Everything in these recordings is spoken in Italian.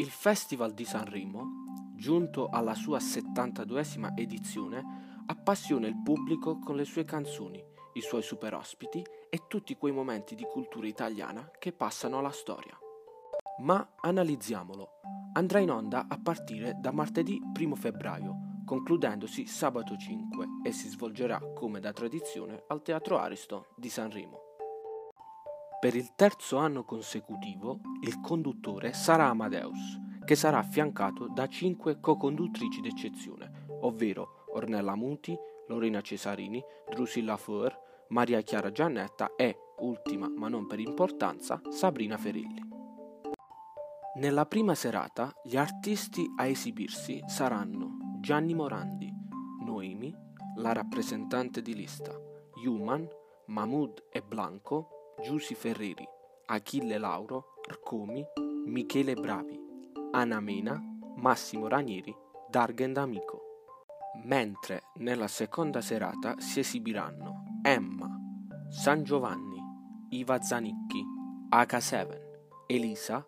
Il Festival di Sanremo, giunto alla sua 72esima edizione, appassiona il pubblico con le sue canzoni, i suoi super ospiti e tutti quei momenti di cultura italiana che passano alla storia. Ma analizziamolo. Andrà in onda a partire da martedì 1 febbraio, concludendosi sabato 5 e si svolgerà come da tradizione al Teatro Ariston di Sanremo. Per il terzo anno consecutivo il conduttore sarà Amadeus, che sarà affiancato da cinque co-conduttrici d'eccezione, ovvero Ornella Muti, Lorena Cesarini, Drusilla Foer, Maria Chiara Giannetta e, ultima ma non per importanza, Sabrina Ferilli. Nella prima serata gli artisti a esibirsi saranno Gianni Morandi, Noemi, la rappresentante di lista, Human, Mahmoud e Blanco, Giussi Ferreri, Achille Lauro, Arcomi, Michele Bravi, Ana Mena, Massimo Ranieri, Dargen D'Amico. Mentre nella seconda serata si esibiranno Emma, San Giovanni, Iva Zanicchi, H7, Elisa,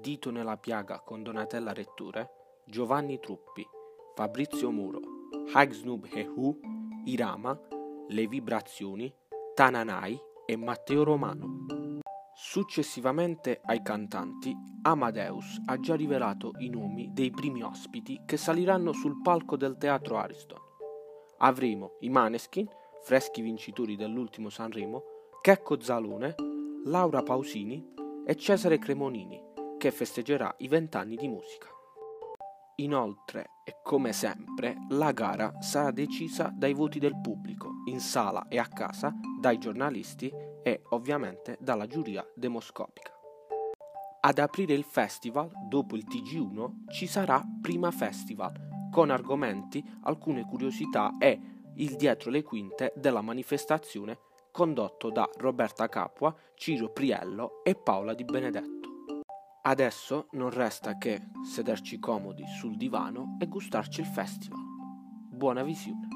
Dito nella piaga con Donatella Retture, Giovanni Truppi, Fabrizio Muro, Hagsnub Hehu, Irama, Le Vibrazioni, Tananai e Matteo Romano. Successivamente ai cantanti, Amadeus ha già rivelato i nomi dei primi ospiti che saliranno sul palco del Teatro Ariston. Avremo i Maneskin, freschi vincitori dell'ultimo Sanremo, Checco Zalone, Laura Pausini e Cesare Cremonini, che festeggerà i vent'anni di musica. Inoltre, e come sempre, la gara sarà decisa dai voti del pubblico, in sala e a casa, dai giornalisti e ovviamente dalla giuria demoscopica. Ad aprire il festival, dopo il TG1, ci sarà Prima Festival, con argomenti, alcune curiosità e il dietro le quinte della manifestazione condotto da Roberta Capua, Ciro Priello e Paola Di Benedetto. Adesso non resta che sederci comodi sul divano e gustarci il festival. Buona visione.